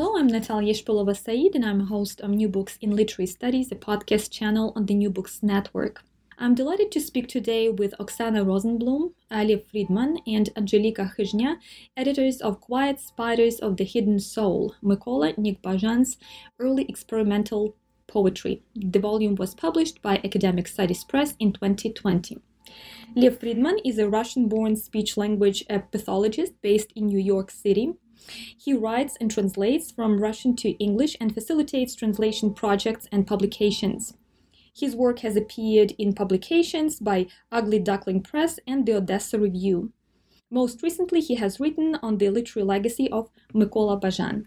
Hello, I'm Natalia Shpylova-Saeed, and I'm a host of New Books in Literary Studies, a podcast channel on the New Books Network. I'm delighted to speak today with Oksana Rosenblum, Lev Friedman, and Angelika Khizhnya, editors of Quiet Spiders of the Hidden Soul, Mykola Nikbajan's early experimental poetry. The volume was published by Academic Studies Press in 2020. Lev Friedman is a Russian born speech language pathologist based in New York City. He writes and translates from Russian to English and facilitates translation projects and publications. His work has appeared in publications by Ugly Duckling Press and the Odessa Review. Most recently, he has written on the literary legacy of Mykola Bajan.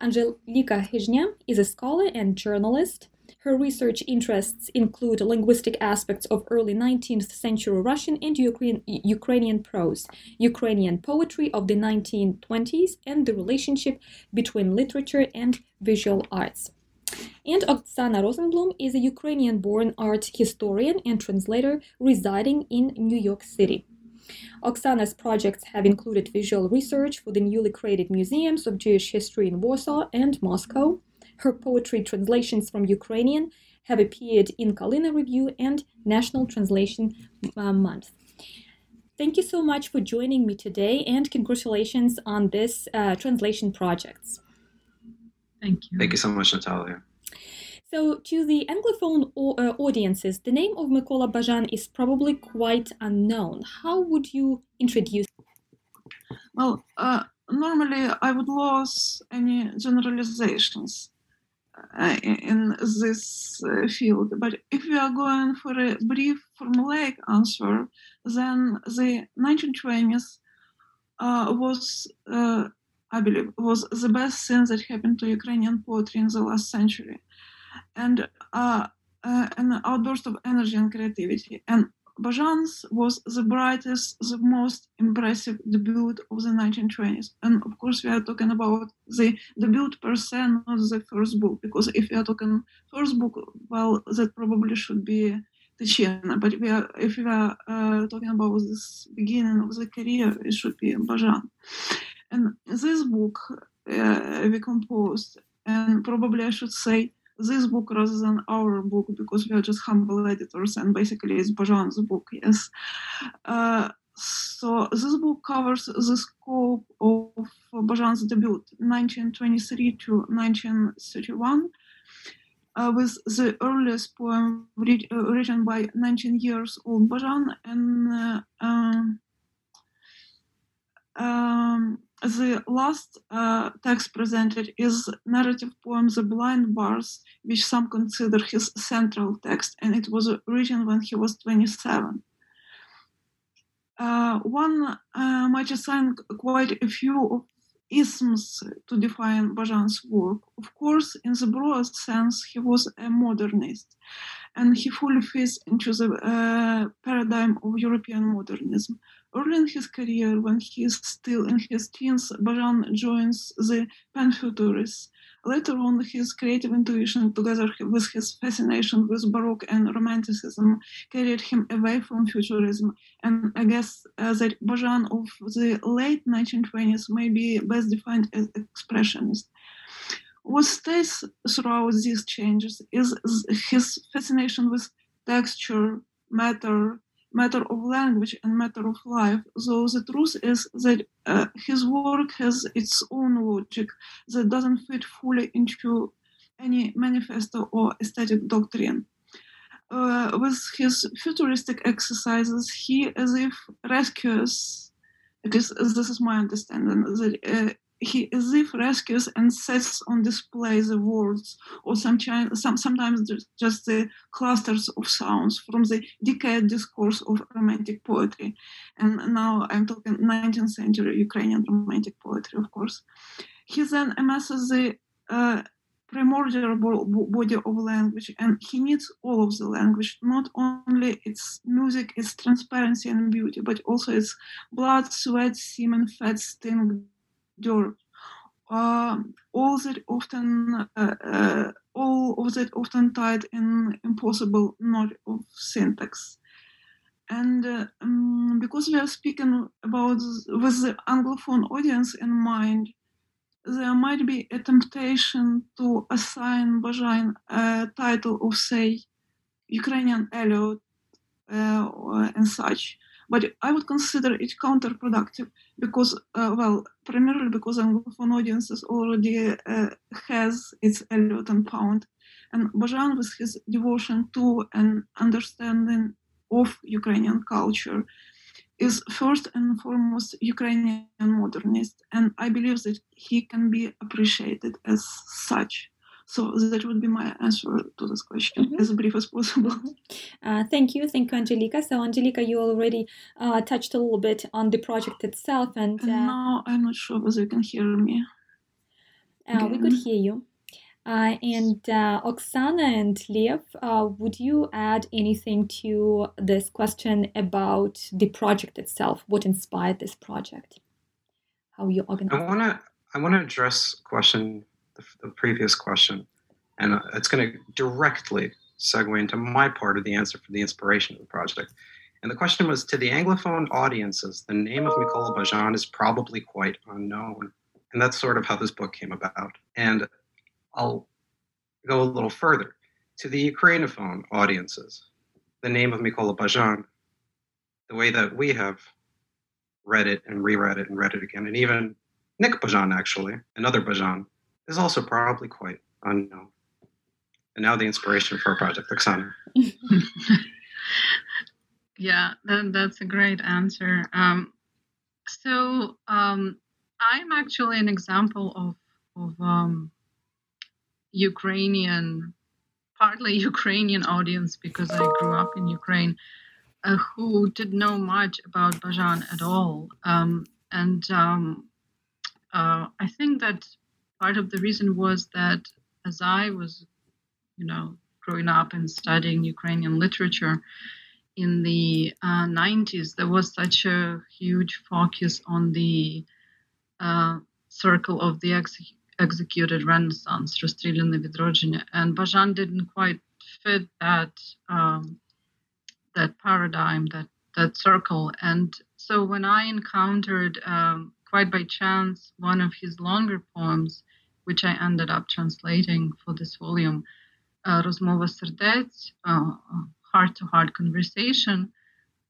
Angelika Khizhnya is a scholar and journalist. Her research interests include linguistic aspects of early 19th century Russian and Ukraine, Ukrainian prose, Ukrainian poetry of the 1920s, and the relationship between literature and visual arts. And Oksana Rosenblum is a Ukrainian born art historian and translator residing in New York City. Oksana's projects have included visual research for the newly created museums of Jewish history in Warsaw and Moscow, her poetry translations from Ukrainian have appeared in Kalina Review and National Translation uh, Month. Thank you so much for joining me today and congratulations on this uh, translation projects. Thank you. Thank you so much, Natalia. So, to the Anglophone o- uh, audiences, the name of Mykola Bajan is probably quite unknown. How would you introduce? Well, uh, normally I would lose any generalizations in this uh, field. But if we are going for a brief formulaic answer, then the 1920s uh, was, uh, I believe, was the best thing that happened to Ukrainian poetry in the last century, and an outburst of energy and creativity. And Bajan's was the brightest, the most impressive debut of the 1920s. And of course, we are talking about the debut per se, not the first book, because if we are talking first book, well, that probably should be Tychina. But we are, if we are uh, talking about this beginning of the career, it should be Bajan. And this book uh, we composed, and probably I should say this book rather than our book because we are just humble editors and basically it's Bajan's book, yes. Uh, so this book covers the scope of Bajan's debut, 1923 to 1931, uh, with the earliest poem uh, written by 19 years old Bajan and um, um, the last uh, text presented is narrative poem The Blind Bard, which some consider his central text, and it was written when he was 27. Uh, one uh, might assign quite a few isms to define Bajan's work. Of course, in the broad sense, he was a modernist, and he fully fits into the uh, paradigm of European modernism. Early in his career, when he is still in his teens, Bajan joins the Panfuturists. Later on, his creative intuition, together with his fascination with Baroque and Romanticism, carried him away from Futurism. And I guess uh, that Bajan of the late 1920s may be best defined as expressionist. What stays throughout these changes is his fascination with texture, matter, matter of language and matter of life. So the truth is that uh, his work has its own logic that doesn't fit fully into any manifesto or aesthetic doctrine. Uh, with his futuristic exercises, he as if rescues, this is my understanding, that uh, he as if rescues and sets on display the words, or some, some sometimes just the clusters of sounds from the decayed discourse of romantic poetry. And now I'm talking 19th century Ukrainian romantic poetry, of course. He then amasses the uh, primordial body of language and he needs all of the language not only its music its transparency and beauty but also its blood sweat semen fat sting dirt uh, all that often uh, uh, all of that often tied in impossible knot of syntax and uh, um, because we are speaking about with the anglophone audience in mind there might be a temptation to assign Bazhan a title of, say, Ukrainian Eliot uh, and such. But I would consider it counterproductive because, uh, well, primarily because Anglophone audiences already uh, has its Eliot and Pound. And Bazhan, with his devotion to and understanding of Ukrainian culture, is first and foremost Ukrainian modernist, and I believe that he can be appreciated as such. So that would be my answer to this question, mm-hmm. as brief as possible. Mm-hmm. Uh, thank you, thank you, Angelica. So, Angelica, you already uh, touched a little bit on the project itself, and, uh, and now I'm not sure whether you can hear me. Uh, we could hear you. Uh, and uh, Oksana and Lev, uh, would you add anything to this question about the project itself? What inspired this project? How you organize? I want to I want to address question the, the previous question, and uh, it's going to directly segue into my part of the answer for the inspiration of the project. And the question was to the Anglophone audiences, the name of Mykola Bazhan is probably quite unknown. And that's sort of how this book came about. And I'll go a little further to the Ukrainophone audiences. The name of Mykola Bazhan, the way that we have read it and reread it and read it again, and even Nick Bazhan, actually, another Bazhan, is also probably quite unknown. And now the inspiration for our project, Oksana. yeah, that, that's a great answer. Um, so um, I'm actually an example of, of um, Ukrainian, partly Ukrainian audience because I grew up in Ukraine, uh, who didn't know much about Bajan at all. Um, and um, uh, I think that part of the reason was that as I was, you know, growing up and studying Ukrainian literature in the uh, 90s, there was such a huge focus on the uh, circle of the ex- executed Renaissance, Розстріляне відродження, and Bazhan didn't quite fit that um, that paradigm, that that circle. And so when I encountered, um, quite by chance, one of his longer poems, which I ended up translating for this volume, uh, Rozmova Serdets, uh, Heart to Heart Conversation,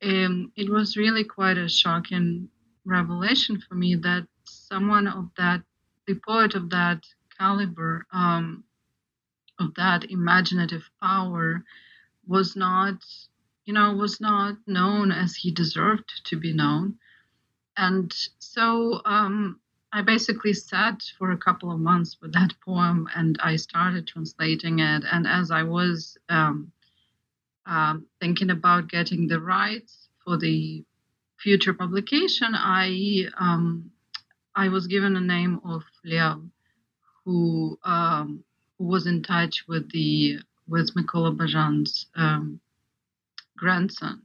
um, it was really quite a shocking revelation for me that someone of that, the poet of that caliber, um, of that imaginative power, was not, you know, was not known as he deserved to be known. And so um, I basically sat for a couple of months with that poem and I started translating it. And as I was um, um, thinking about getting the rights for the future publication, I um, I was given a name of Lev, who um, who was in touch with the with Mykola Bazhan's um, grandson,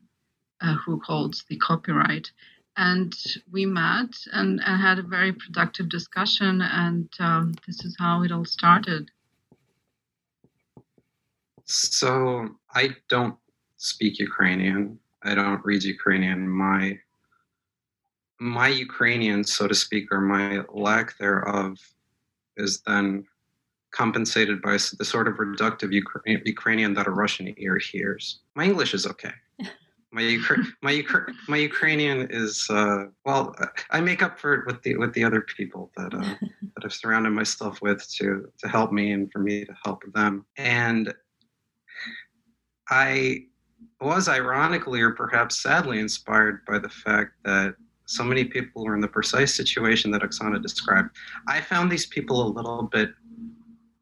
uh, who holds the copyright. And we met and, and had a very productive discussion, and um, this is how it all started. So I don't speak Ukrainian. I don't read Ukrainian. My my Ukrainian, so to speak, or my lack thereof, is then compensated by the sort of reductive Ukra- Ukrainian that a Russian ear hears. My English is okay. My Ukra- my Ukra- my Ukrainian is uh, well. I make up for it with the with the other people that uh, that I've surrounded myself with to to help me and for me to help them. And I was ironically or perhaps sadly inspired by the fact that so many people were in the precise situation that Oksana described. I found these people a little bit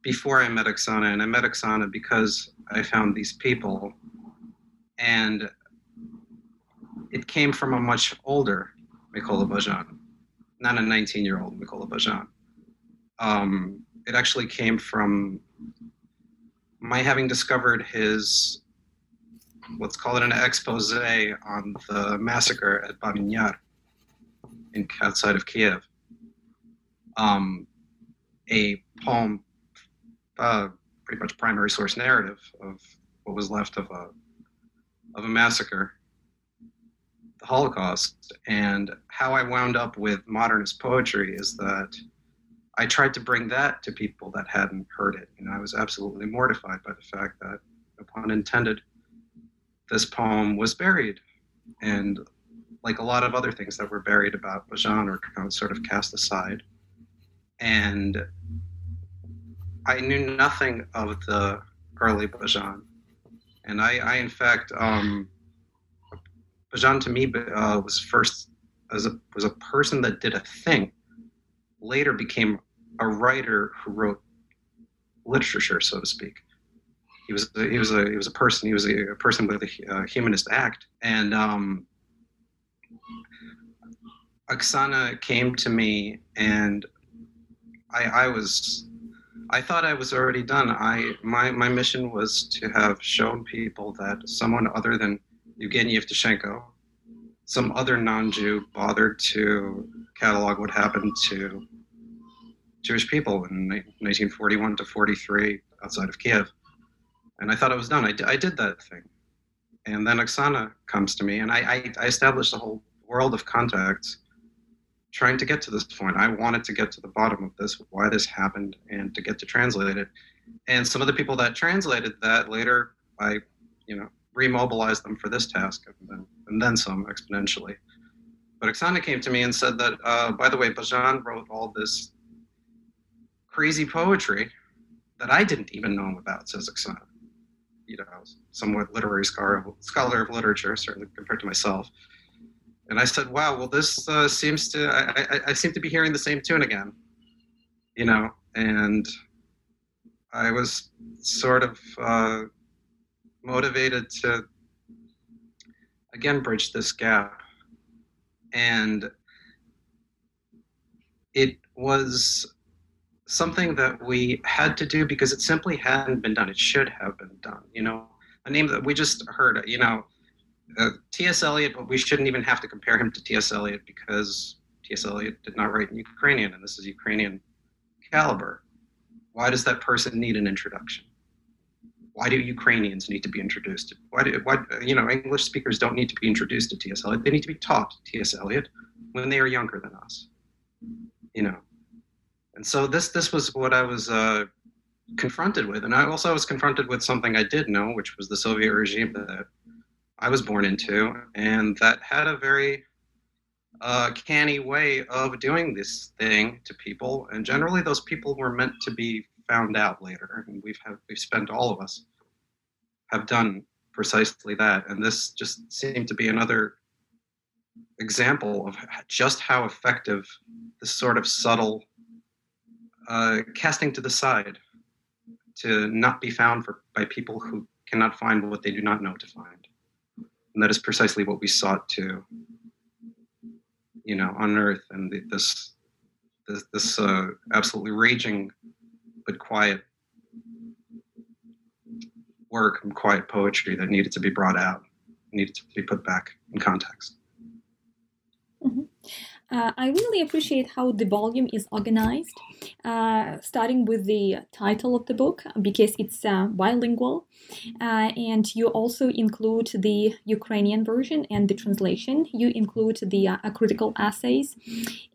before I met Oksana, and I met Oksana because I found these people, and it came from a much older Mykola Bajan, not a 19 year old Mykola Bajan. Um, it actually came from my having discovered his, let's call it an expose on the massacre at Babyn Yar outside of Kiev. Um, a poem, uh, pretty much primary source narrative of what was left of a of a massacre, Holocaust, and how I wound up with modernist poetry is that I tried to bring that to people that hadn't heard it. Know, I was absolutely mortified by the fact that, upon intended, this poem was buried, and like a lot of other things that were buried about Bajan or kind of sort of cast aside. And I knew nothing of the early Bajan. And I, I in fact, um, Bajan to me uh, was first as a, was a person that did a thing. Later became a writer who wrote literature, so to speak. He was he was a he was a person. He was a, a person with a, humanist act, and um, Oksana came to me and I, I was I thought I was already done. I my my mission was to have shown people that someone other than Evgeny Yevtushenko, some other non-Jew, bothered to catalog what happened to Jewish people in 1941 to 43 outside of Kiev, and I thought I was done. I, I did that thing, and then Oksana comes to me, and I, I, I established a whole world of contacts trying to get to this point. I wanted to get to the bottom of this, why this happened, and to get to translate it. And some of the people that translated that later, I, you know, remobilized them for this task, and then, and then some exponentially. But Oksana came to me and said that, uh, by the way, Bajan wrote all this crazy poetry that I didn't even know about, says Oksana. You know, somewhat literary scholar, scholar of literature, certainly compared to myself. And I said, wow, well, this uh, seems to, I, I, I, seem to be hearing the same tune again, you know, and I was sort of uh, motivated to, again, bridge this gap. And it was something that we had to do because it simply hadn't been done. It should have been done, you know, a name that we just heard, you know, uh, T.S. Eliot, but we shouldn't even have to compare him to T.S. Eliot because T.S. Eliot did not write in Ukrainian, and this is Ukrainian caliber. Why does that person need an introduction? Why do Ukrainians need to be introduced? Why do why, you know English speakers don't need to be introduced to T.S. Eliot? They need to be taught T.S. Eliot when they are younger than us. You know, and so this this was what I was uh, confronted with, and I also was confronted with something I did know, which was the Soviet regime that I was born into, and that had a very uh, canny way of doing this thing to people. And generally, those people were meant to be found out later, and we've have, we've spent all of us have done precisely that. And this just seemed to be another example of just how effective this sort of subtle uh, casting to the side to not be found for, by people who cannot find what they do not know to find and that is precisely what we sought to you know unearth and the, this this, this uh, absolutely raging but quiet work and quiet poetry that needed to be brought out needed to be put back in context mm-hmm. Uh, I really appreciate how the volume is organized, uh, starting with the title of the book because it's uh, bilingual, uh, and you also include the Ukrainian version and the translation. You include the uh, critical essays,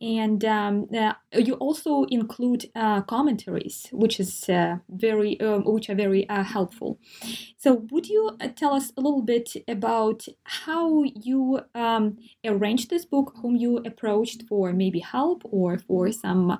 and um, uh, you also include commentaries, which is very, which are very helpful. So, would you tell us a little bit about how you um, this book, whom you approached? Approached for maybe help or for some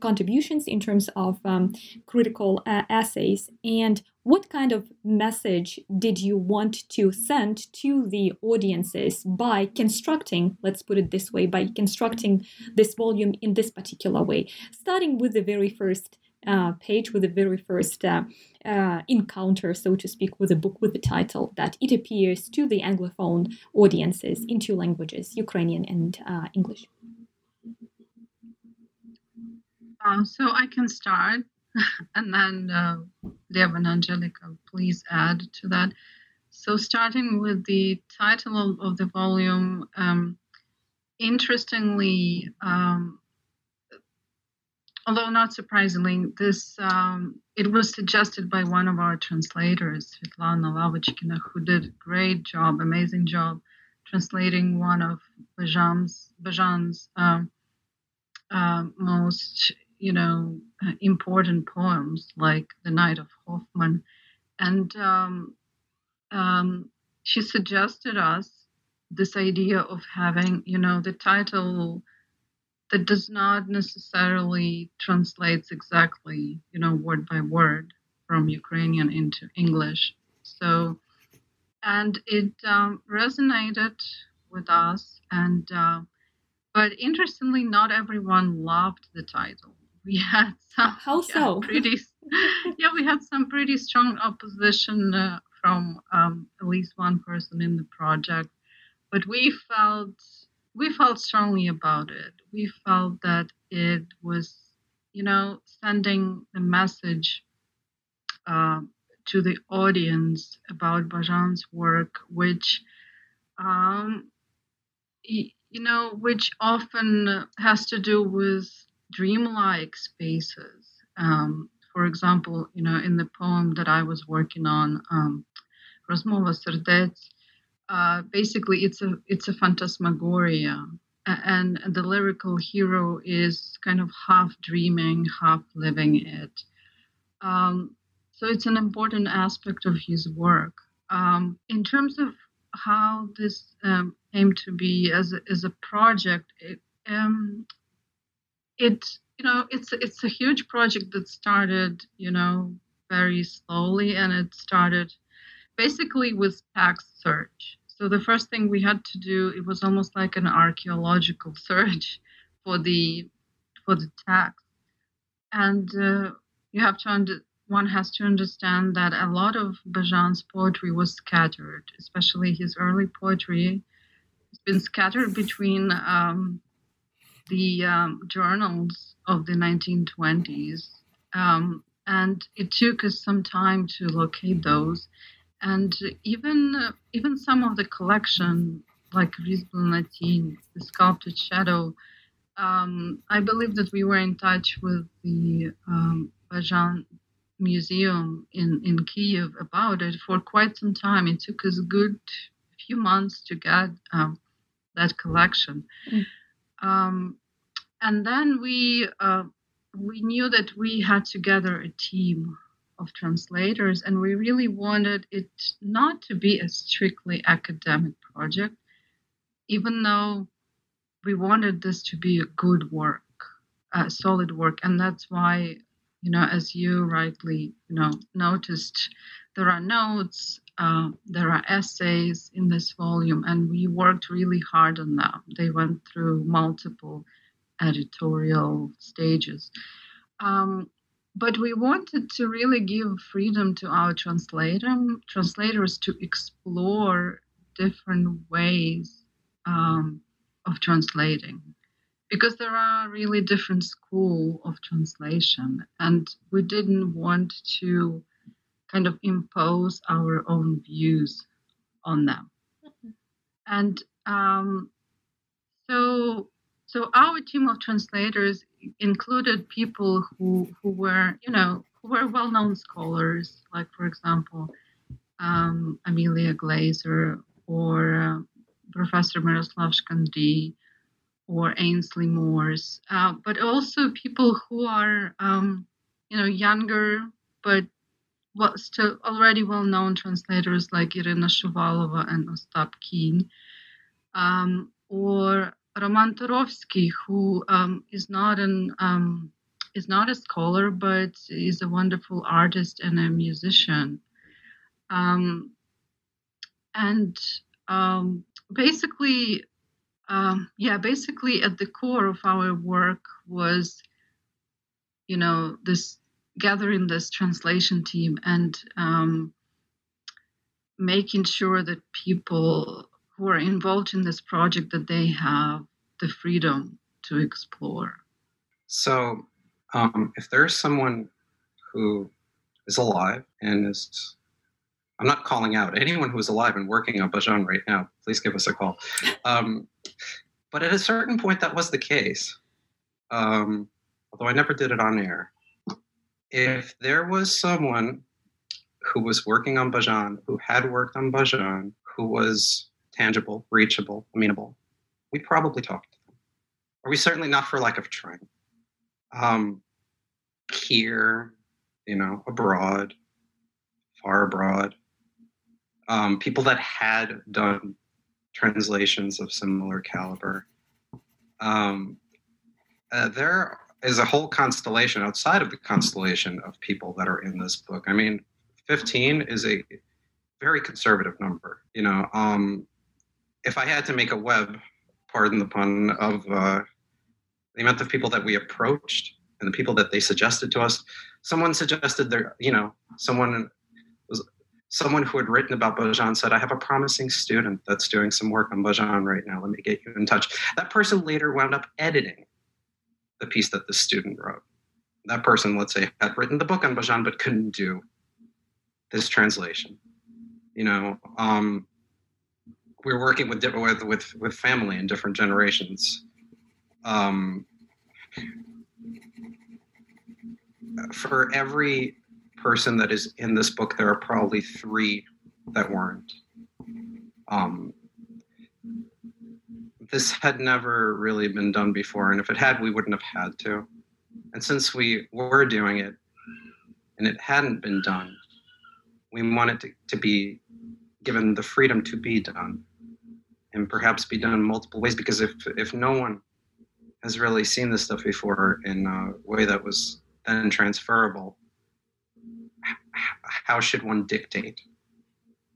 contributions in terms of um, critical uh, essays. And what kind of message did you want to send to the audiences by constructing, let's put it this way, by constructing this volume in this particular way? Starting with the very first uh, page with the very first uh, uh, encounter, so to speak, with a book with the title that it appears to the Anglophone audiences in two languages, Ukrainian and uh, English. Uh, so I can start, and then uh, Lev and Angelica, please add to that. So, starting with the title of, of the volume, um, interestingly, um, although not surprisingly, this um, it was suggested by one of our translators, Svetlana Lavochkina, who did a great job, amazing job, translating one of Bajan's, Bajan's um, uh, most, you know, important poems, like The Night of Hoffman, and um, um, she suggested us this idea of having, you know, the title that does not necessarily translates exactly, you know, word by word from Ukrainian into English. So, and it um, resonated with us. And, uh, but interestingly, not everyone loved the title. We had some. How so? Yeah, pretty, yeah, we had some pretty strong opposition uh, from um, at least one person in the project. But we felt we felt strongly about it. We felt that it was, you know, sending a message uh, to the audience about Bajan's work, which, um, you know, which often has to do with dreamlike spaces. Um, for example, you know, in the poem that I was working on, um, Rozmova uh, basically it's a it's a phantasmagoria. And the lyrical hero is kind of half dreaming half living it. Um, so it's an important aspect of his work. Um, in terms of how this um, came to be as a, as a project it, um, it you know it's it's a huge project that started you know very slowly and it started basically with text search so the first thing we had to do, it was almost like an archaeological search for the for the text, and uh, you have to under, one has to understand that a lot of Bajan's poetry was scattered, especially his early poetry. It's been scattered between um, the um, journals of the 1920s, um, and it took us some time to locate those and even uh, even some of the collection like Risbl Latin, the sculpted shadow, um, I believe that we were in touch with the um, Bajan Museum in, in Kiev about it for quite some time. It took us a good few months to get um, that collection. Mm. Um, and then we uh, we knew that we had to gather a team of translators, and we really wanted it not to be a strictly academic project, even though we wanted this to be a good work, a solid work, and that's why, you know, as you rightly, you know, noticed, there are notes, uh, there are essays in this volume, and we worked really hard on them. They went through multiple editorial stages. Um, but we wanted to really give freedom to our translator, translators to explore different ways um, of translating because there are really different school of translation and we didn't want to kind of impose our own views on them mm-hmm. and um, so so our team of translators included people who who were you know who were well-known scholars, like for example um, Amelia Glaser or uh, Professor Miroslav Shkandrij or Ainsley Morse, uh, but also people who are um, you know younger but well, still already well-known translators like Irina Shuvalova and Ostap Kin, um, or Roman Turovsky, who um, is not an um, is not a scholar, but is a wonderful artist and a musician. Um, and um, basically, um, yeah, basically at the core of our work was, you know, this gathering this translation team and um, making sure that people who are involved in this project that they have the freedom to explore. So, um, if there's someone who is alive and is I'm not calling out anyone who is alive and working on Bajan right now. Please give us a call. Um, but at a certain point, that was the case. Um, although I never did it on air. If there was someone who was working on Bajan, who had worked on Bajan, who was tangible, reachable, amenable, we'd probably talked to them. Or we certainly not for lack of trying. Um, here, you know, abroad, far abroad, um, people that had done translations of similar caliber. Um, uh, there is a whole constellation outside of the constellation of people that are in this book. I mean, 15 is a very conservative number. You know, um, if I had to make a web, pardon the pun, of uh, the amount of people that we approached and the people that they suggested to us, someone suggested there, you know, someone was someone who had written about Bojan said, I have a promising student that's doing some work on Bojan right now. Let me get you in touch. That person later wound up editing the piece that the student wrote. That person, let's say, had written the book on Bajan but couldn't do this translation. You know, um, we are working with, with with with family in different generations. Um, for every person that is in this book, there are probably three that weren't. Um, this had never really been done before, and if it had, we wouldn't have had to. And since we were doing it and it hadn't been done, we wanted to, to be given the freedom to be done and perhaps be done in multiple ways because if, if no one has really seen this stuff before in a way that was then transferable, how should one dictate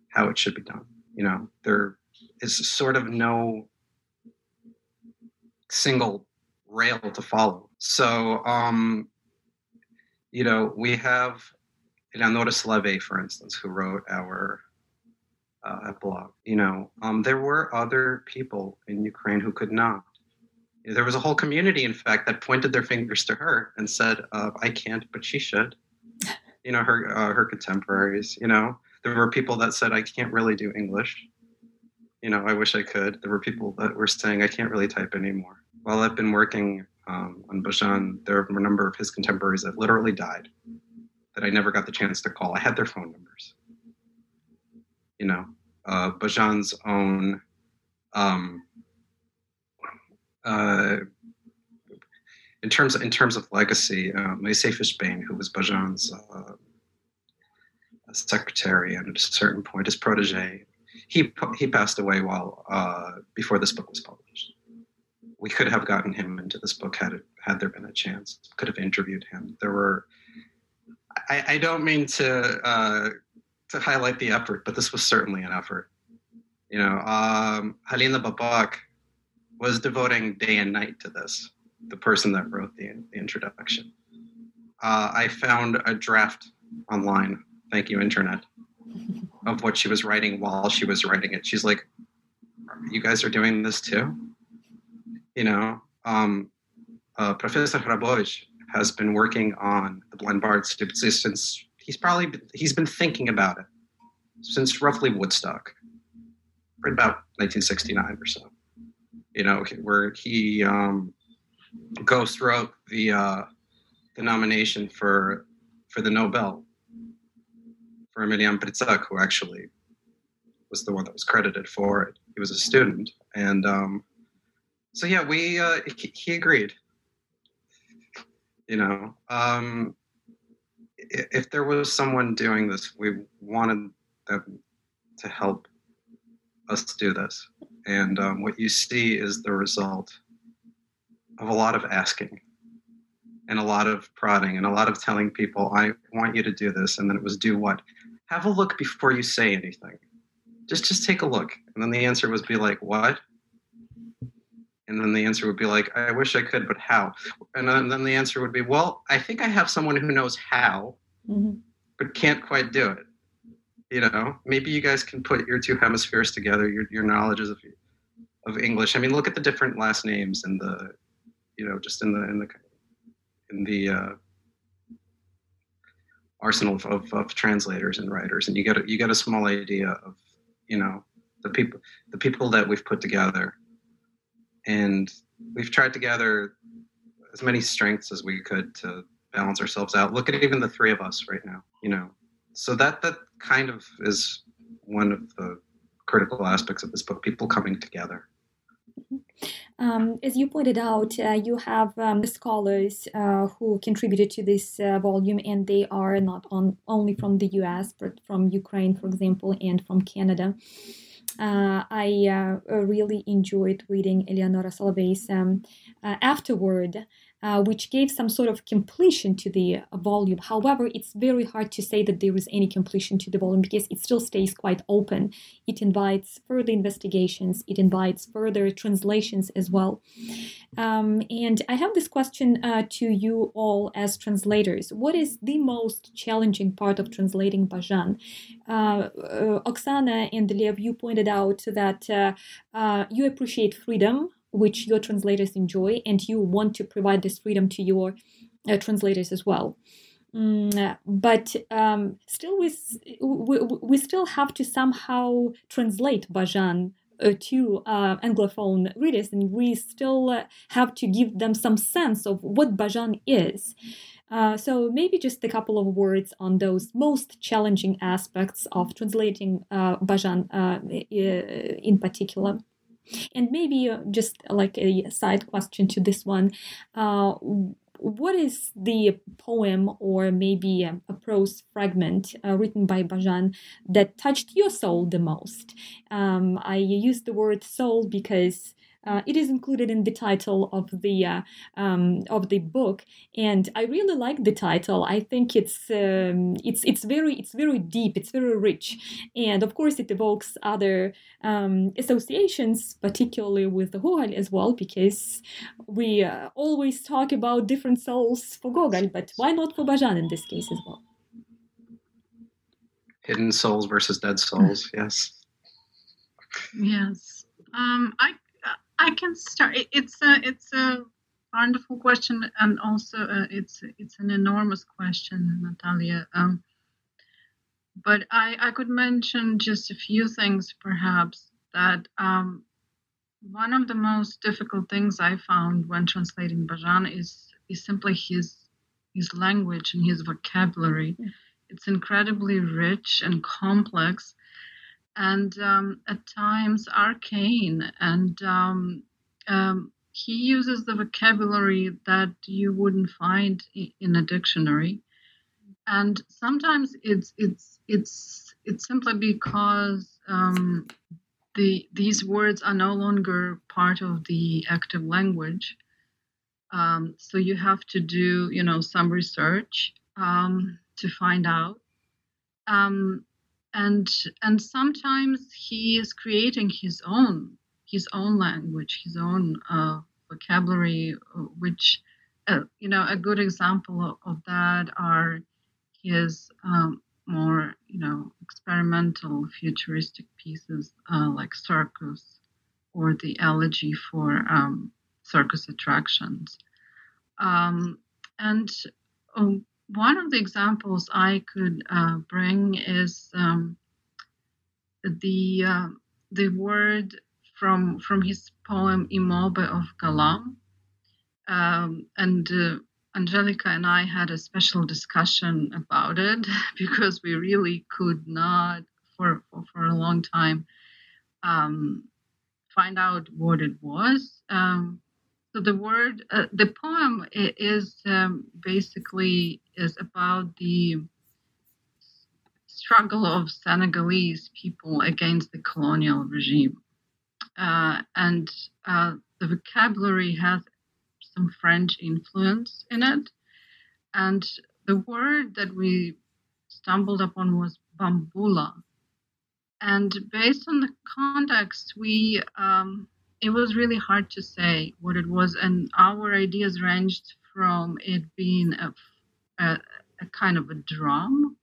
how it should be done? You know, there is sort of no single rail to follow. So, um, you know, we have Eleonora Solovey, for instance, who wrote our uh, blog. You know, um, there were other people in Ukraine who could not. There was a whole community, in fact, that pointed their fingers to her and said, uh, "I can't, but she should." you know her uh, her contemporaries you know there were people that said i can't really do english you know i wish i could. There were people that were saying i can't really type anymore. While i've been working um, on Bajan, there are a number of his contemporaries that literally died that i never got the chance to call. I had their phone numbers. You know uh, Bajan's own um, uh, in terms in terms of legacy, uh, Fishbein, who was Bajan's uh, secretary and at a certain point his protege, he he passed away while uh, before this book was published. We could have gotten him into this book had it had there been a chance. Could have interviewed him. There were. I, I don't mean to uh, to highlight the effort, but this was certainly an effort. You know, um, Halina Babak was devoting day and night to this the person that wrote the, the introduction. Uh, I found a draft online, thank you, internet, of what she was writing while she was writing it. She's like, You guys are doing this too? You know, um, uh, Professor Hrabovich has been working on the blind bard since he's probably he's been thinking about it since roughly Woodstock, right about 1969 or so. You know, where he um, goes throughout the uh, the nomination for for the Nobel for Emilian Pritsak, who actually was the one that was credited for it. He was a student, and um, so yeah, we uh, he, he, agreed. You know, um, if there was someone doing this, we wanted them to help us do this. and um, what you see is the result of a lot of asking and a lot of prodding and a lot of telling people, I want you to do this. And then it was do what? Have a look before you say anything. Just just take a look. And then the answer was be like, what? And then the answer would be like, I wish I could, but how? And then, then the answer would be, well, I think I have someone who knows how, mm-hmm. but can't quite do it. You know, maybe you guys can put your two hemispheres together, your, your knowledges of, of English. I mean, look at the different last names and the, you know, just in the, in the, in the uh, arsenal of, of, of, translators and writers, and you get a, you get a small idea of you know the people the people that we've put together, and we've tried to gather as many strengths as we could to balance ourselves out. Look at even the three of us right now, you know. So that that kind of is one of the critical aspects of this book: people coming together. Um, as you pointed out, uh, you have um, scholars uh, who contributed to this uh, volume, and they are not on, only from the US, but from Ukraine, for example, and from Canada. Uh, I uh, really enjoyed reading Eleonora Solovey's um, uh, afterword uh, which gave some sort of completion to the volume. However, it's very hard to say that there is any completion to the volume because it still stays quite open. It invites further investigations, it invites further translations as well. Um, and I have this question uh, to you all as translators. What is the most challenging part of translating Bajan? Uh, uh, Oksana and Lev, you pointed out that uh, you appreciate freedom which your translators enjoy, and you want to provide this freedom to your uh, translators as well. Mm, but um, still, we, we, we still have to somehow translate Bazhan uh, to uh, Anglophone readers, and we still uh, have to give them some sense of what Bazhan is. Uh, so maybe just a couple of words on those most challenging aspects of translating uh, Bazhan uh, in particular. And maybe uh, just like a side question to this one, uh, what is the poem or maybe a, a prose fragment uh, written by Bazhan that touched your soul the most? Um, I use the word soul because uh, it is included in the title of the uh, um, of the book, and I really like the title. I think it's um, it's it's very it's very deep. It's very rich, and of course it evokes other um, associations, particularly with the Gogol as well, because we uh, always talk about different souls for Gogol, but why not for Bajan in this case as well? Hidden souls versus dead souls. yes. Yes. Um, I I can start. It's a it's a wonderful question, and also uh, it's it's an enormous question, Natalia. Um, but I I could mention just a few things, perhaps that um, one of the most difficult things I found when translating Bazhan is is simply his his language and his vocabulary. It's incredibly rich and complex and um, at times arcane. And um, um, he uses the vocabulary that you wouldn't find in a dictionary. And sometimes it's it's it's it's simply because um, the these words are no longer part of the active language. Um, so you have to do you know some research um, to find out. Um, and and sometimes he is creating his own his own language his own uh, vocabulary uh, which uh, you know a good example of, that are his um, more you know experimental futuristic pieces uh, like circus or the elegy for um, circus attractions. Um, and um, one of the examples I could uh, bring is um, the uh, the word from from his poem Immobile of Galam, um, and uh, Angelica and I had a special discussion about it because we really could not for for, for a long time um, find out what it was. Um, so the word, uh, the poem is um, basically is about the struggle of Senegalese people against the colonial regime. uh, and uh, the vocabulary has some French influence in it. And the word that we stumbled upon was bambula. And based on the context, we um, it was really hard to say what it was, and our ideas ranged from it being a, a, a kind of a drum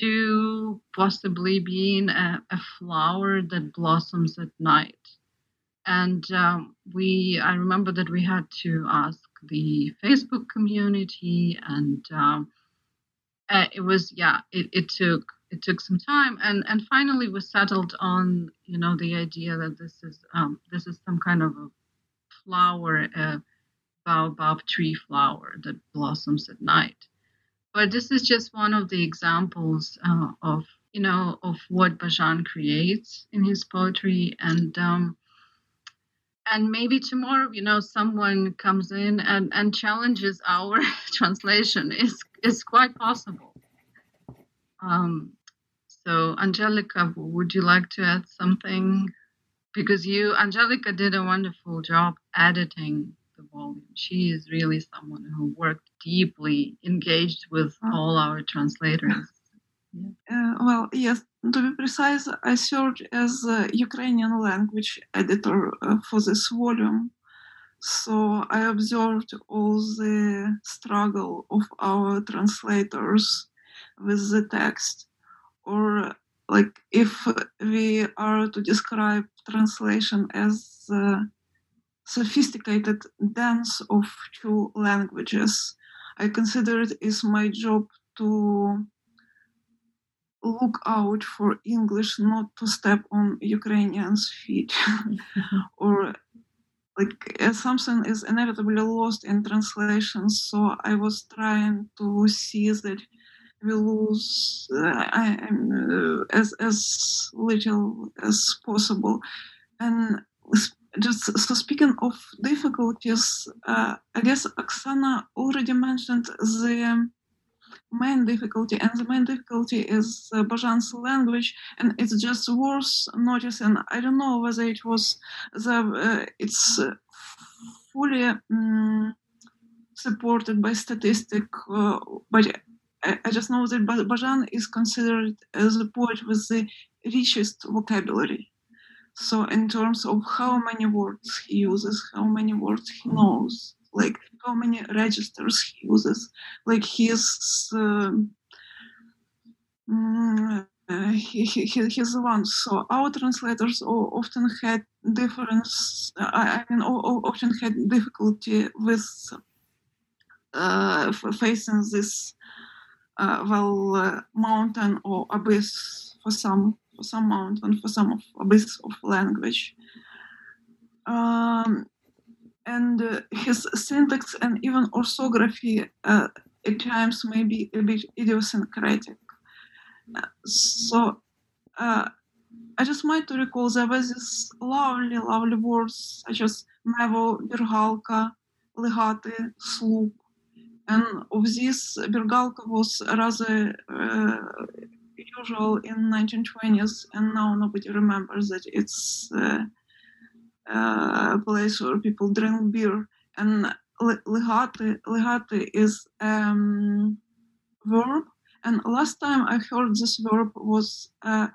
to possibly being a, a flower that blossoms at night. And um, we, I remember that we had to ask the Facebook community, and um, uh, it was, yeah, it, it took it took some time, and and finally we settled on, you know, the idea that this is um, this is some kind of a flower, a baobab tree flower that blossoms at night. But this is just one of the examples uh, of you know of what Bazhan creates in his poetry, and um, and maybe tomorrow you know someone comes in and, and challenges our translation is is quite possible. Um, so Angelica, would you like to add something? Because you, Angelica, did a wonderful job editing the volume. She is really someone who worked deeply, engaged with all our translators. Uh, well, yes, to be precise, I served as a Ukrainian language editor uh, for this volume. So I observed all the struggle of our translators with the text. Or, like, if we are to describe translation as uh, sophisticated dance of two languages. I consider it is my job to look out for English not to step on Ukrainians' feet or like something is inevitably lost in translation. So I was trying to see that we lose I, uh, as as little as possible, and just so speaking of difficulties, uh, I guess Oksana already mentioned the main difficulty, and the main difficulty is uh, Bazhan's language, and it's just worth noticing. I don't know whether it was the uh, it's fully um, supported by statistic, uh, but I, just know that Bazhan is considered as a poet with the richest vocabulary. So in terms of how many words he uses, how many words he knows, like how many registers he uses, like his uh, mm, he, he, he's the one. So our translators often had difference. I mean, often had difficulty with uh, facing this uh, well uh, mountain or abyss for some for some mountain, for some of abyss of language. Um, and uh, his syntax and even orthography uh, at times may be a bit idiosyncratic. Uh, so uh, I just might to recall there was this lovely, lovely words such as mevo, birgalka, legate, sloop. And of this, birgalka was rather uh, usual in 1920s, and now nobody remembers that it's uh, a place where people drink beer. And legate, legate is um, verb, and last time I heard this verb was uh,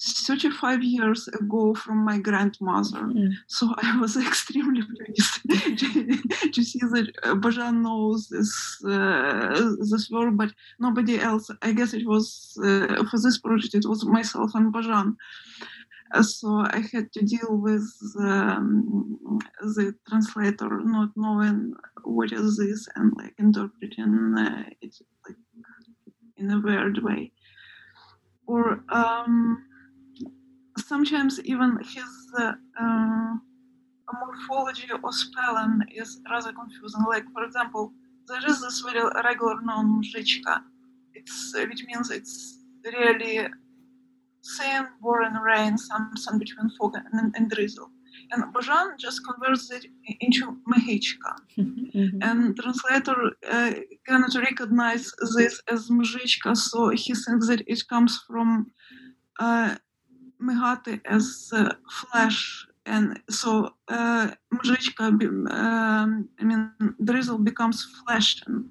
35 years ago from my grandmother. Mm. So I was extremely pleased to, to, see that Bazhan knows this uh, this word, but nobody else. I guess it was uh, for this project. It was myself and Bazhan. Uh, so I had to deal with um, the translator not knowing what is this and like interpreting uh, it like in a weird way. Or um, sometimes even his uh, uh, morphology or spelling is rather confusing. Like, for example, there is this very regular noun mzhichka, it's, uh, which means it's really sand, boring rain, something between fog and, and drizzle. And Bazhan just converts it into Mehichka. mm-hmm. And translator uh, cannot recognize this as Mzhichka, so he thinks that it comes from uh, Mehati as uh, flesh, and so uh, um, I mean, drizzle becomes flesh, and,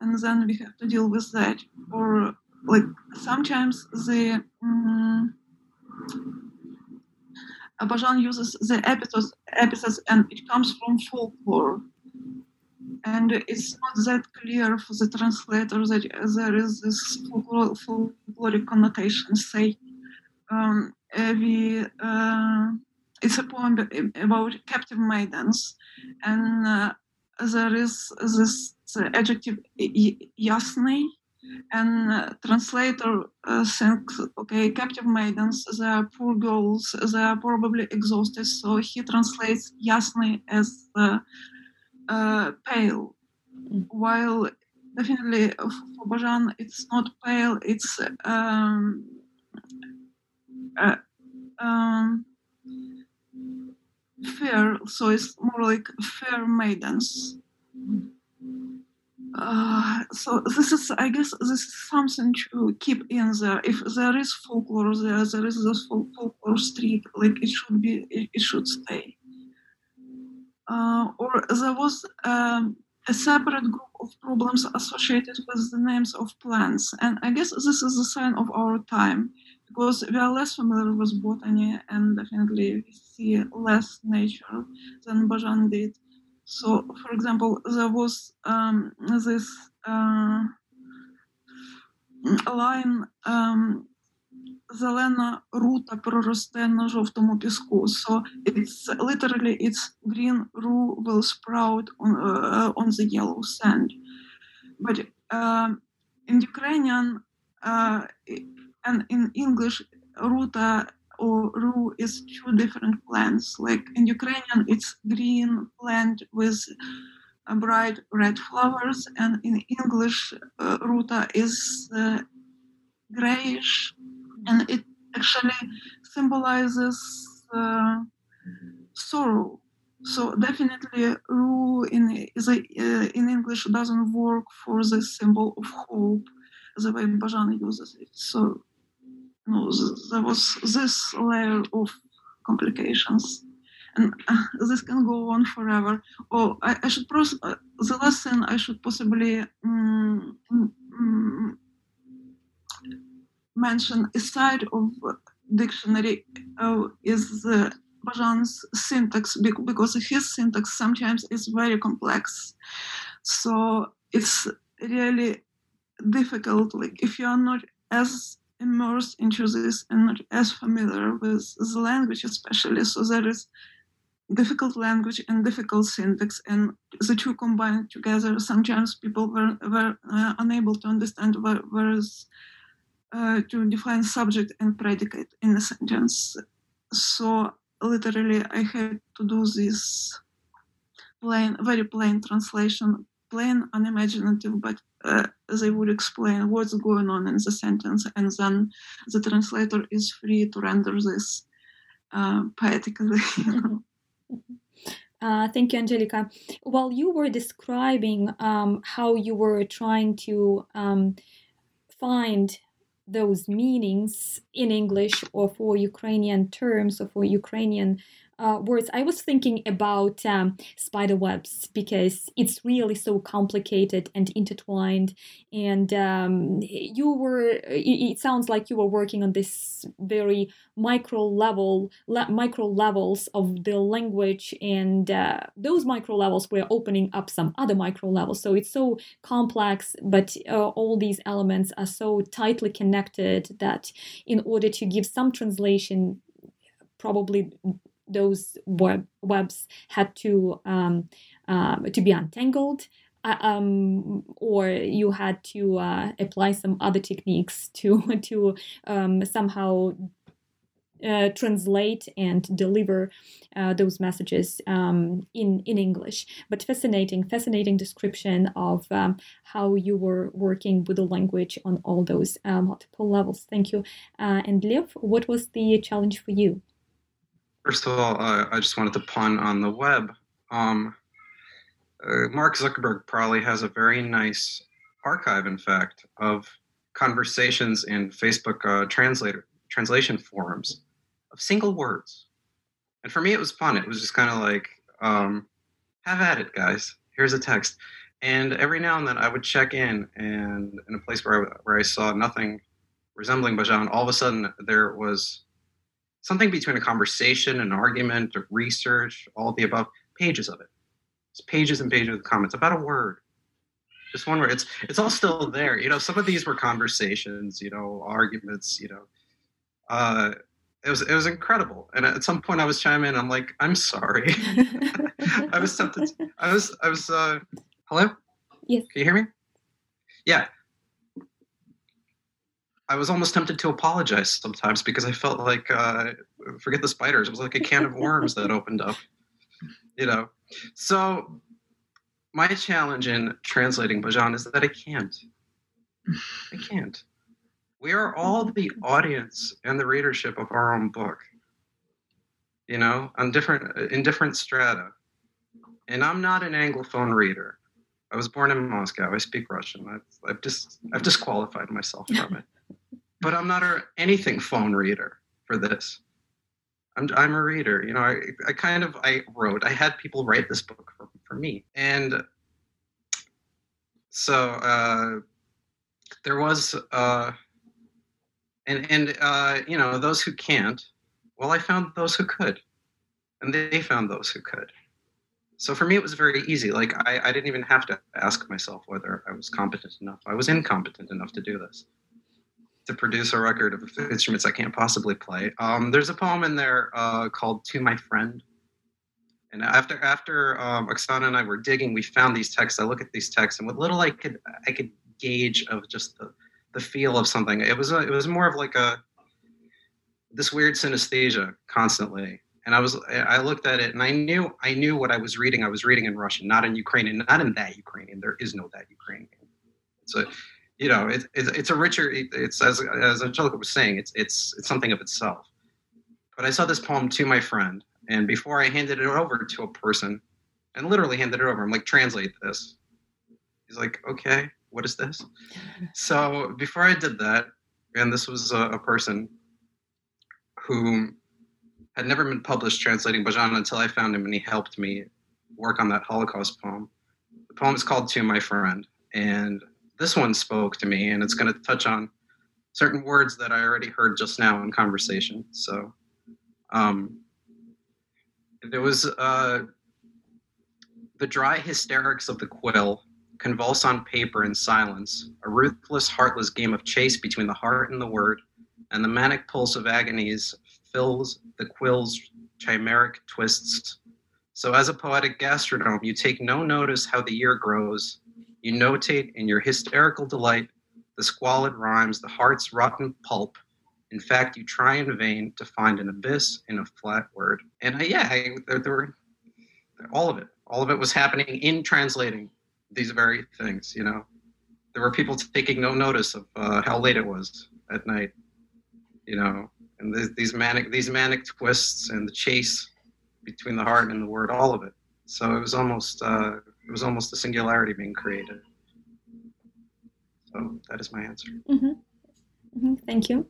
and, then we have to deal with that. Or like sometimes the mm, um, Abajan uses the epithets, epithets, and it comes from folklore. And it's not that clear for the translator that there is this folkloric connotation, say um, uh, it's a poem about captive maidens, and uh, there is this adjective yasny, and uh, translator uh, thinks, okay, captive maidens, they are poor girls, they are probably exhausted, so he translates yasny as uh, uh pale, while definitely for Bazhan it's not pale, it's um, uh, um, fair, so it's more like fair maidens. Uh, so this is, I guess, this is something to keep in there. If there is folklore there, there is this folklore street, like it should be, it, it should stay. Uh, or there was um, a separate group of problems associated with the names of plants, and I guess this is a sign of our time because we are less familiar with botany and definitely we see less nature than Bazhan did. So, for example, there was um, this uh, line um, зелена рута проросте на жовтому піску. So it's literally it's green rue will sprout on, uh, on the yellow sand. But uh, in Ukrainian, uh, and in English, ruta or rue is two different plants. Like in Ukrainian, it's green plant with bright red flowers, and in English, uh, ruta is uh, grayish, and it actually symbolizes uh, sorrow. So definitely, rue in is a, uh, in English doesn't work for the symbol of hope the way Bazhan uses it. So no, there was this layer of complications. And uh, this can go on forever. Oh, I, I should pros- uh, the lesson I should possibly um, um, mention aside of dictionary uh, is uh, Bazhan's syntax because his syntax sometimes is very complex. So it's really difficult. Like if you are not as immersed into this and not as familiar with the language, especially. So there is difficult language and difficult syntax, and the two combined together. Sometimes people were, were uh, unable to understand where, where is uh, to define subject and predicate in a sentence. So literally, I had to do this plain, very plain translation, plain, unimaginative, but uh, they would explain what's going on in the sentence, and then the translator is free to render this uh, poetically. Uh, thank you, Angelica. While you were describing um, how you were trying to um, find those meanings in English or for Ukrainian terms or for Ukrainian uh, words, I was thinking about um, spider webs because it's really so complicated and intertwined. And um, you were, it, sounds like you were working on this very micro level, le- micro levels of the language, and uh, those micro levels were opening up some other micro levels. So it's so complex, but uh, all these elements are so tightly connected that in order to give some translation, probably those web, webs had to um, um, to be untangled. Uh, um, or you had to uh, apply some other techniques to to um, somehow uh, translate and deliver uh, those messages um, in in English. But fascinating, fascinating description of um, how you were working with the language on all those uh, multiple levels. Thank you. Uh, and Lev, what was the challenge for you? First of all, uh, I just wanted to pun on the web. Um, uh, Mark Zuckerberg probably has a very nice archive, in fact, of conversations in Facebook uh, translator translation forums of single words. And for me, it was fun. It was just kind of like, um, have at it, guys. Here's a text. And every now and then I would check in, and in a place where I, where I saw nothing resembling Bazhan, all of a sudden there was something between a conversation, an argument, a research, all the above, pages of it. It's pages and pages of comments about a word. Just one word. It's it's all still there. You know, some of these were conversations, you know, arguments, you know. Uh it was it was incredible. And at some point I was chiming in, I'm like, I'm sorry. I was tempted I was I was uh hello? Yes. Can you hear me? Yeah. I was almost tempted to apologize sometimes because I felt like uh, forget the spiders. It was like a can of worms that opened up. You know. So my challenge in translating Bazhan is that I can't. I can't. We are all the audience and the readership of our own book. You know, on different in different strata. And I'm not an anglophone reader. I was born in Moscow. I speak Russian. I've, I've just I've disqualified myself from it. But I'm not a anything phone reader for this. I'm I'm a reader. You know, I I kind of I wrote. I had people write this book for, for me, and so uh, there was uh, and and uh, you know those who can't. Well, I found those who could, and they found those who could. So for me, it was very easy. Like I, I didn't even have to ask myself whether I was competent enough. I was incompetent enough to do this to produce a record of instruments I can't possibly play. Um, there's a poem in there uh, called "To My Friend," and after after um, Oksana and I were digging, we found these texts. I look at these texts, and what little I could I could gauge of just the the feel of something. It was a, it was more of like a this weird synesthesia constantly. And I was I looked at it and I knew I knew what I was reading. I was reading in Russian, not in Ukrainian, not in that Ukrainian. There is no that Ukrainian. A you know, it, it, it's a richer. It's as as Angelica was saying, it's it's it's something of itself. But I saw this poem to my friend, and before I handed it over to a person, and literally handed it over, I'm like, translate this. He's like, okay, what is this? so before I did that, and this was a, a person who had never been published translating Bazhan until I found him, and he helped me work on that Holocaust poem. The poem is called "To My Friend," and this one spoke to me, and it's going to touch on certain words that I already heard just now in conversation. So, um, there was uh, the dry hysterics of the quill convulse on paper in silence, a ruthless, heartless game of chase between the heart and the word, and the manic pulse of agonies fills the quill's chimeric twists. So, as a poetic gastronome, you take no notice how the year grows, you notate in your hysterical delight the squalid rhymes, the heart's rotten pulp. In fact, you try in vain to find an abyss in a flat word. And I, yeah, I, there, there were all of it. All of it was happening in translating these very things. You know, there were people taking no notice of uh, how late it was at night. You know, and th- these manic these manic twists and the chase between the heart and the word, all of it. So it was almost uh, it was almost a singularity being created. So that is my answer. Mm-hmm. Mm-hmm. Thank you.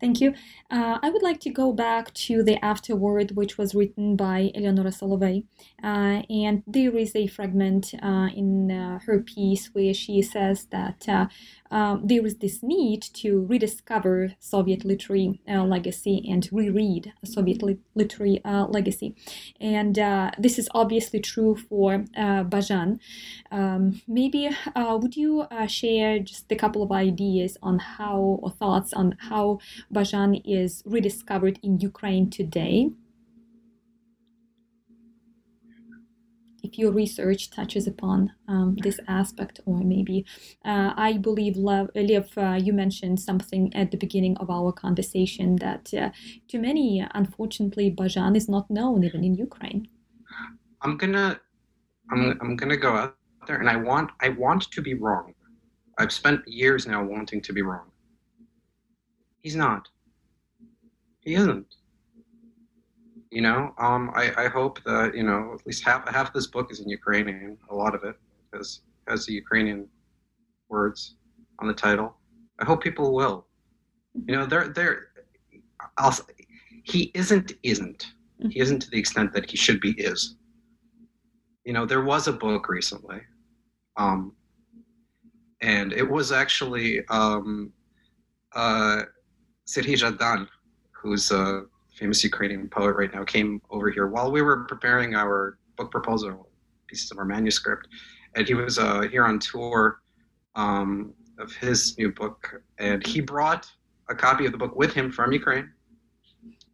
Thank you. Uh, I would like to go back to the afterword, which was written by Eleonora Solovey. Uh, and there is a fragment uh, in uh, her piece where she says that uh, um, there is this need to rediscover Soviet literary uh, legacy and reread Soviet li- literary legacy. And this is obviously true for Bazhan. Um, maybe would you share just a couple of ideas on how or thoughts on how Bazhan is rediscovered in Ukraine today. If your research touches upon um, this aspect, or maybe uh, I believe, Lev, uh, you mentioned something at the beginning of our conversation that uh, to many, unfortunately, Bazhan is not known even in Ukraine. I'm gonna, I'm, I'm gonna go out there, and I want, I want to be wrong. I've spent years now wanting to be wrong. He's not. He isn't. You know, um, I, I hope that you know at least half half of this book is in Ukrainian. A lot of it because has the Ukrainian words on the title. I hope people will. You know, they're they're I'll, he isn't isn't Mhm. he isn't to the extent that he should be is you know there was a book recently um and it was actually um uh Serhij Zhadan who's a famous Ukrainian poet right now came over here while we were preparing our book proposal pieces of our manuscript and he was uh here on tour um of his new book and he brought a copy of the book with him from Ukraine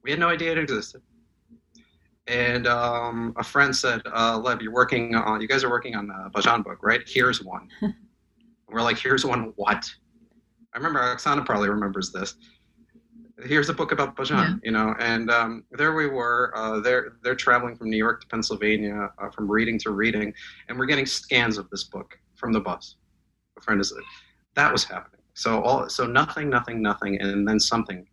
we had no idea it existed. And um, a friend said, uh, "Lev, you're working on. You guys are working on a Bazhan book, right? Here's one." We're like, "Here's one. What?" I remember Oksana probably remembers this. Here's a book about Bazhan, Yeah. you know, and um, there we were. Uh, they're they're traveling from New York to Pennsylvania, uh, from reading to reading, and we're getting scans of this book from the bus. A friend is that was happening. So all so nothing, nothing, nothing, and then something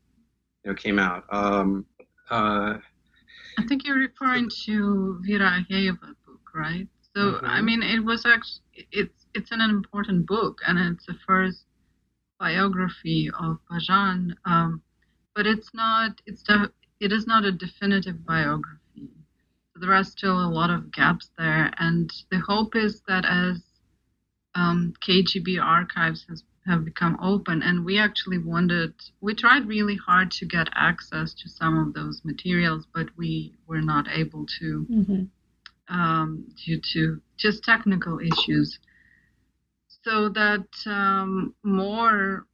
you know, came out. Um, uh, I think you're referring to Vera Ageyeva book, right? So I Mhm. mean, it was actually it's it's an important book, and it's the first biography of Bazhan, um, but it's not it's it is not a definitive biography. So there are still a lot of gaps there, and the hope is that as um, KGB archives has have become open, and we actually wanted we tried really hard to get access to some of those materials, but we were not able to Mhm. um, due to just technical issues. So that um, more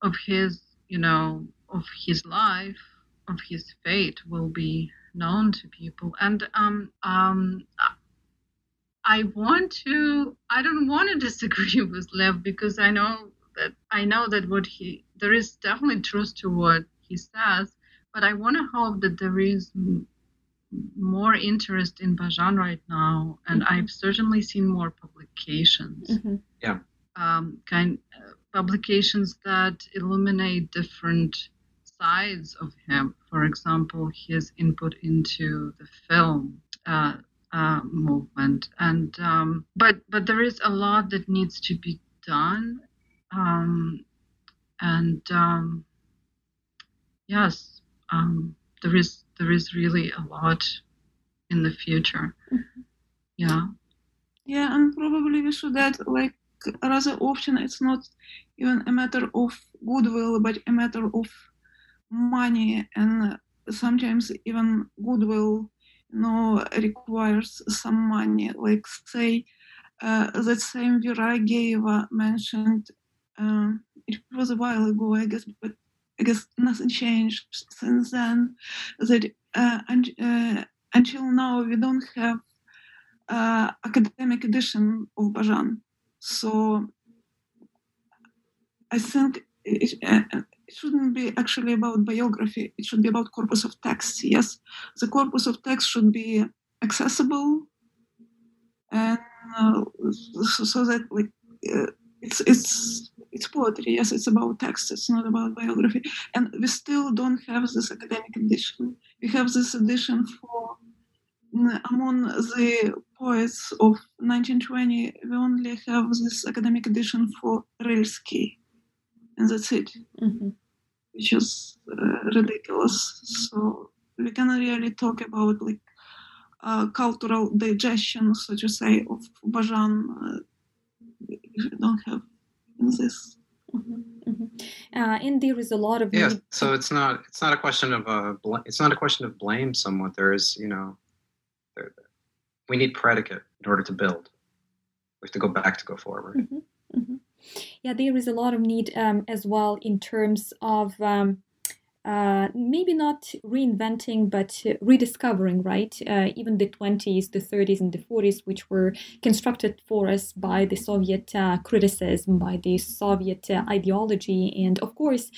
of his, you know, of his life, of his fate will be known to people. And um, um, I want to, I don't want to disagree with Lev because I know that I know that what he, there is definitely truth to what he says, but I want to hope that there is m- more interest in Bazhan right now, and Mhm. I've certainly seen more publications, Mhm. um, kind uh, publications that illuminate different sides of him. For example, his input into the film. Uh, uh, movement. And um, but but there is a lot that needs to be done. Um, and um, yes um, there is there is really a lot in the future. Yeah. Yeah, and probably we should add like rather often it's not even a matter of goodwill, but a matter of money, and sometimes even goodwill, you know, requires some money. Like say uh, that same Vera Ageyeva mentioned. Um, it was a while ago, I guess, but I guess nothing changed since then. That uh, and, uh, until now we don't have uh, academic edition of Bazhan. So I think it, it shouldn't be actually about biography. It should be about corpus of text. Yes, the corpus of text should be accessible, and uh, so, so that like uh, it's it's it's poetry. Yes, it's about text. It's not about biography. And we still don't have this academic edition. We have this edition for mm, among the poets of 1920, we only have this academic edition for Rylsky, and that's it, Mhm. which is uh, ridiculous. So we can really talk about like uh, cultural digestion, so to say, of Bazhan uh, if we don't have in this. Mhm. Mhm. Uh, and there is a lot of yeah. need- So it's not it's not a question of uh bl- it's not a question of blame. Somewhat there is you know, there, we need predicate in order to build. We have to go back to go forward. Mhm, mhm. Yeah, there is a lot of need um, as well in terms of um, uh, maybe not reinventing, but uh, rediscovering, right? Uh, even the 20s, the 30s, and the 40s, which were constructed for us by the Soviet uh, criticism, by the Soviet uh, ideology. And of course,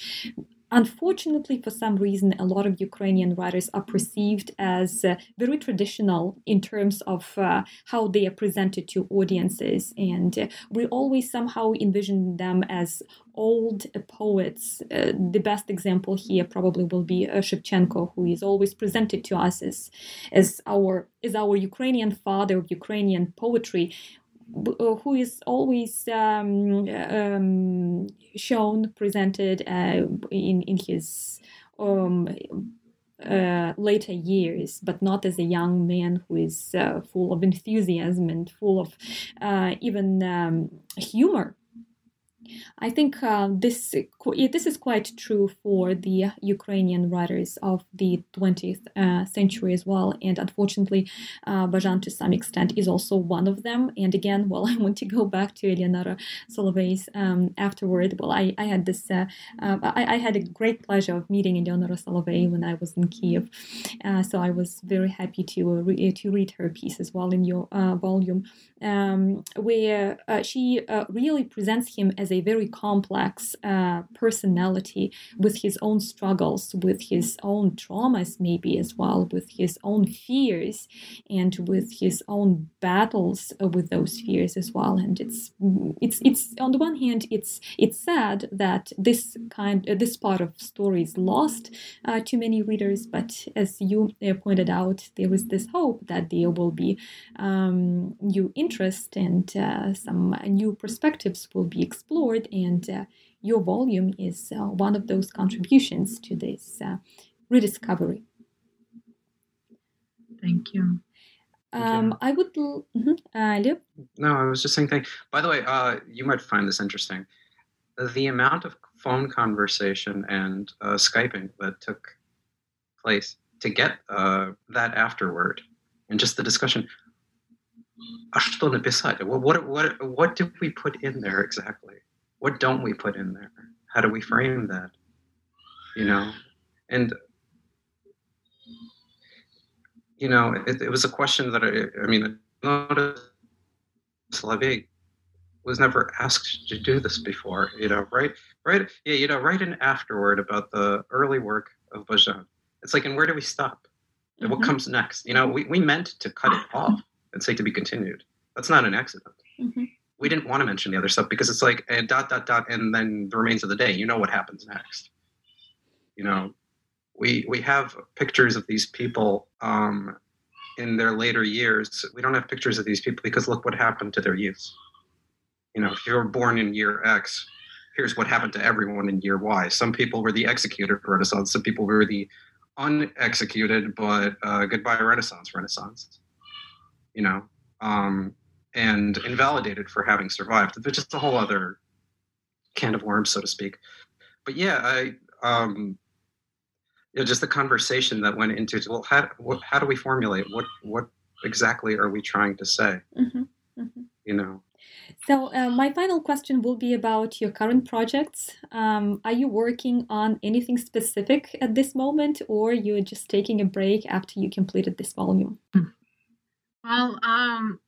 Unfortunately, for some reason, a lot of Ukrainian writers are perceived as uh, very traditional in terms of uh, how they are presented to audiences. And uh, we always somehow envision them as old poets. Uh, the best example here probably will be uh, Shevchenko, who is always presented to us as, as, our, as our Ukrainian father of Ukrainian poetry who is always um, um, shown, presented uh, in in his um, uh, later years, but not as a young man who is uh, full of enthusiasm and full of uh, even um, humor I think uh, this this is quite true for the Ukrainian writers of the 20th uh, century as well, and unfortunately, uh, Bazhan to some extent is also one of them. And again, well, I want to go back to Eleonora Solovey's um, afterward. Well, I, I had this uh, uh, I, I, had a great pleasure of meeting Eleonora Solovey when I was in Kiev, uh, so I was very happy to re- to read her piece as well in your volume, um, where she really presents him as a very very complex uh, personality with his own struggles, with his own traumas, maybe as well, with his own fears, and with his own battles uh, with those fears as well. And it's it's it's on the one hand, it's it's sad that this kind uh, this part of story is lost uh, to many readers, but as you uh, pointed out, there is this hope that there will be um, new interest and uh, some new perspectives will be explored and uh, your volume is uh, one of those contributions to this uh, rediscovery. Thank you. Um, I would. Mm-hmm. Uh, no, I was just saying. Thank. By the way, uh, you might find this interesting. The amount of phone conversation and uh, skyping that took place to get uh, that afterward, and just the discussion. What, what, what, what did we put in there exactly? What don't we put in there? How do we frame that? You know, and you know, it, it was a question that I, I mean, Solovey was never asked to do this before. You know, right, right, yeah, you know, write an afterword about the early work of Bazhan. It's like, and where do we stop? And what mm-hmm. comes next? You know, we, we meant to cut it off and say to be continued. That's not an accident. Mm-hmm we didn't want to mention the other stuff because it's like and dot dot dot and then the remains of the day you know what happens next. You know we we have pictures of these people um, in their later years. We don't have pictures of these people because look what happened to their youth you know if you were born in year x here's what happened to everyone in year y. Some people were the executed renaissance some people were the unexecuted but uh, goodbye renaissance renaissance. You know um, and invalidated for having survived. It's just a whole other can of worms, so to speak. But yeah, I um, you know, just the conversation that went into well, how what, how do we formulate what what exactly are we trying to say? Mm-hmm, mm-hmm. You know. So uh, my final question will be about your current projects. Um, are you working on anything specific at this moment, or you're just taking a break after you completed this volume? Well, um,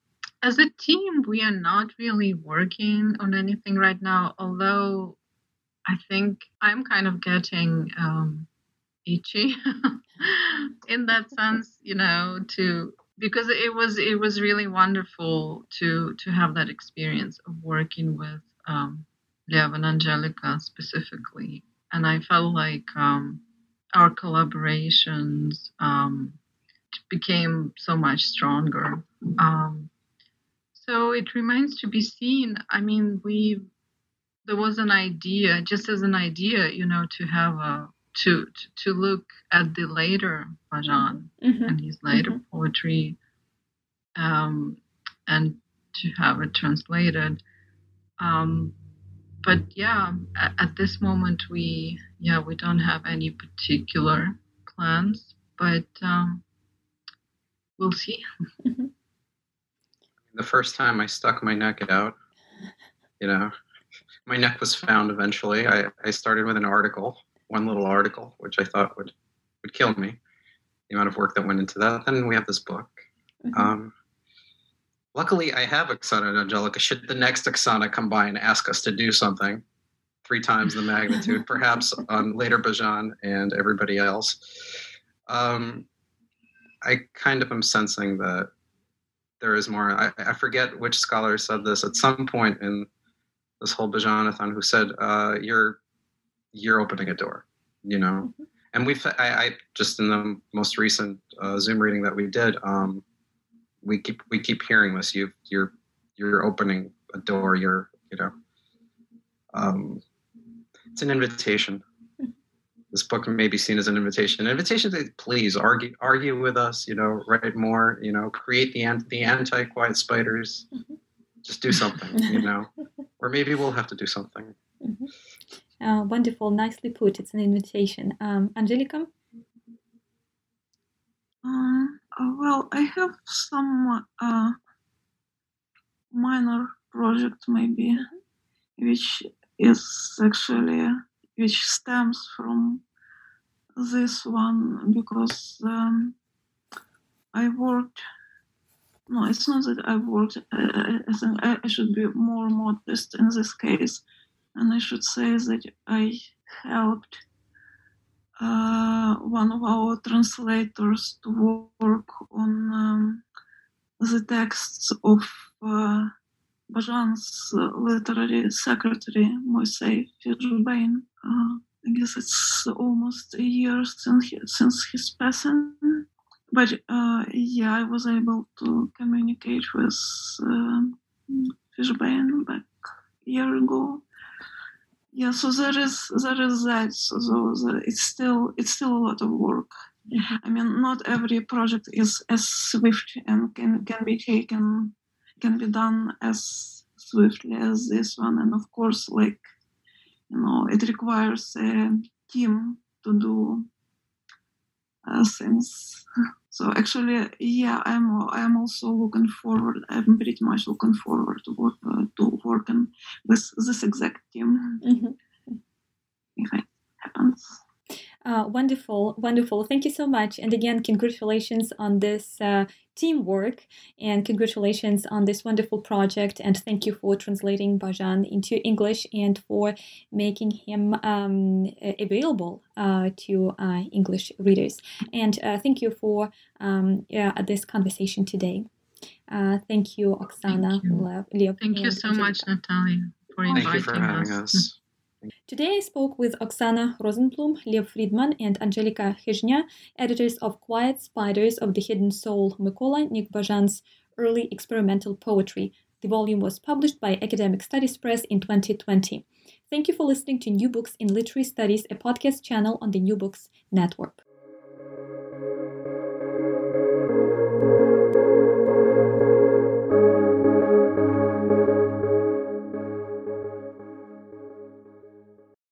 as a team, we are not really working on anything right now, although I think I'm kind of getting um, itchy in that sense, you know, to because it was it was really wonderful to to have that experience of working with um, Lev and Angelica specifically, and I felt like um, our collaborations um, became so much stronger. Um, so it remains to be seen. I mean, we there was an idea, just as an idea, you know, to have a to to, to look at the later Bazhan mm-hmm. and his later mm-hmm. poetry, um, and to have it translated. Um, but yeah, at, at, this moment we yeah we don't have any particular plans, but um, we'll see. Mm-hmm the first time I stuck my neck out, you know, my neck was found eventually. I, I started with an article, one little article, which I thought would, would kill me, the amount of work that went into that. Then we have this book. Mm-hmm. Um, luckily, I have Oksana and Angelica. Should the next Oksana come by and ask us to do something, three times the magnitude, perhaps on later Bazhan and everybody else, um, I kind of am sensing that there is more. I, I forget which scholar said this at some point in this whole Bazhanathon who said, uh, "You're you're opening a door," you know. Mm-hmm. And we've I, I, just in the most recent uh, Zoom reading that we did, um, we keep we keep hearing this. You you're you're opening a door. You're you know, um, it's an invitation. Mm-hmm. this book may be seen as an invitation. An invitation to please argue argue with us. You know, write more. You know, create the the anti quiet spiders. Mm-hmm. Just do something. you know, or maybe we'll have to do something. Mm-hmm. Uh, wonderful, nicely put. It's an invitation. Um, Angelica. Um, uh, well, I have some uh, minor project maybe, which is actually which stems from this one because um, I worked. No, it's not that I worked. I, I think I, should be more modest in this case, and I should say that I helped uh, one of our translators to work on um, the texts of uh, Bazhan's literary secretary, Moisei Fishbein. Uh, I guess it's almost a year since, he, since his passing. But uh, yeah, I was able to communicate with uh, Fishbein back a year ago yeah so there is there is that so it's still it's still a lot of work mm-hmm. i mean not every project is as swift and can can be taken can be done as swiftly as this one and of course like you know it requires a team to do uh, things. So actually yeah i'm i'm also looking forward i'm pretty much looking forward to work uh, to working with this exact team. Mm-hmm. if it happens uh, wonderful, wonderful. Thank you so much. And again, congratulations on this uh, teamwork and congratulations on this wonderful project. And thank you for translating Bazhan into English and for making him um, available uh, to uh, English readers. And uh, thank you for um, this conversation today. Uh, thank you, Oksana. Thank you, thank you so much, Natalia, for inviting thank you for having us. us. Today I spoke with Oksana Rosenblum, Lev Friedman, and Angelika Khizhnya, editors of Quiet Spiders of the Hidden Soul, Mykola Bazhan's early experimental poetry. The volume was published by Academic Studies Press in 2020. Thank you for listening to New Books in Literary Studies, a podcast channel on the New Books Network.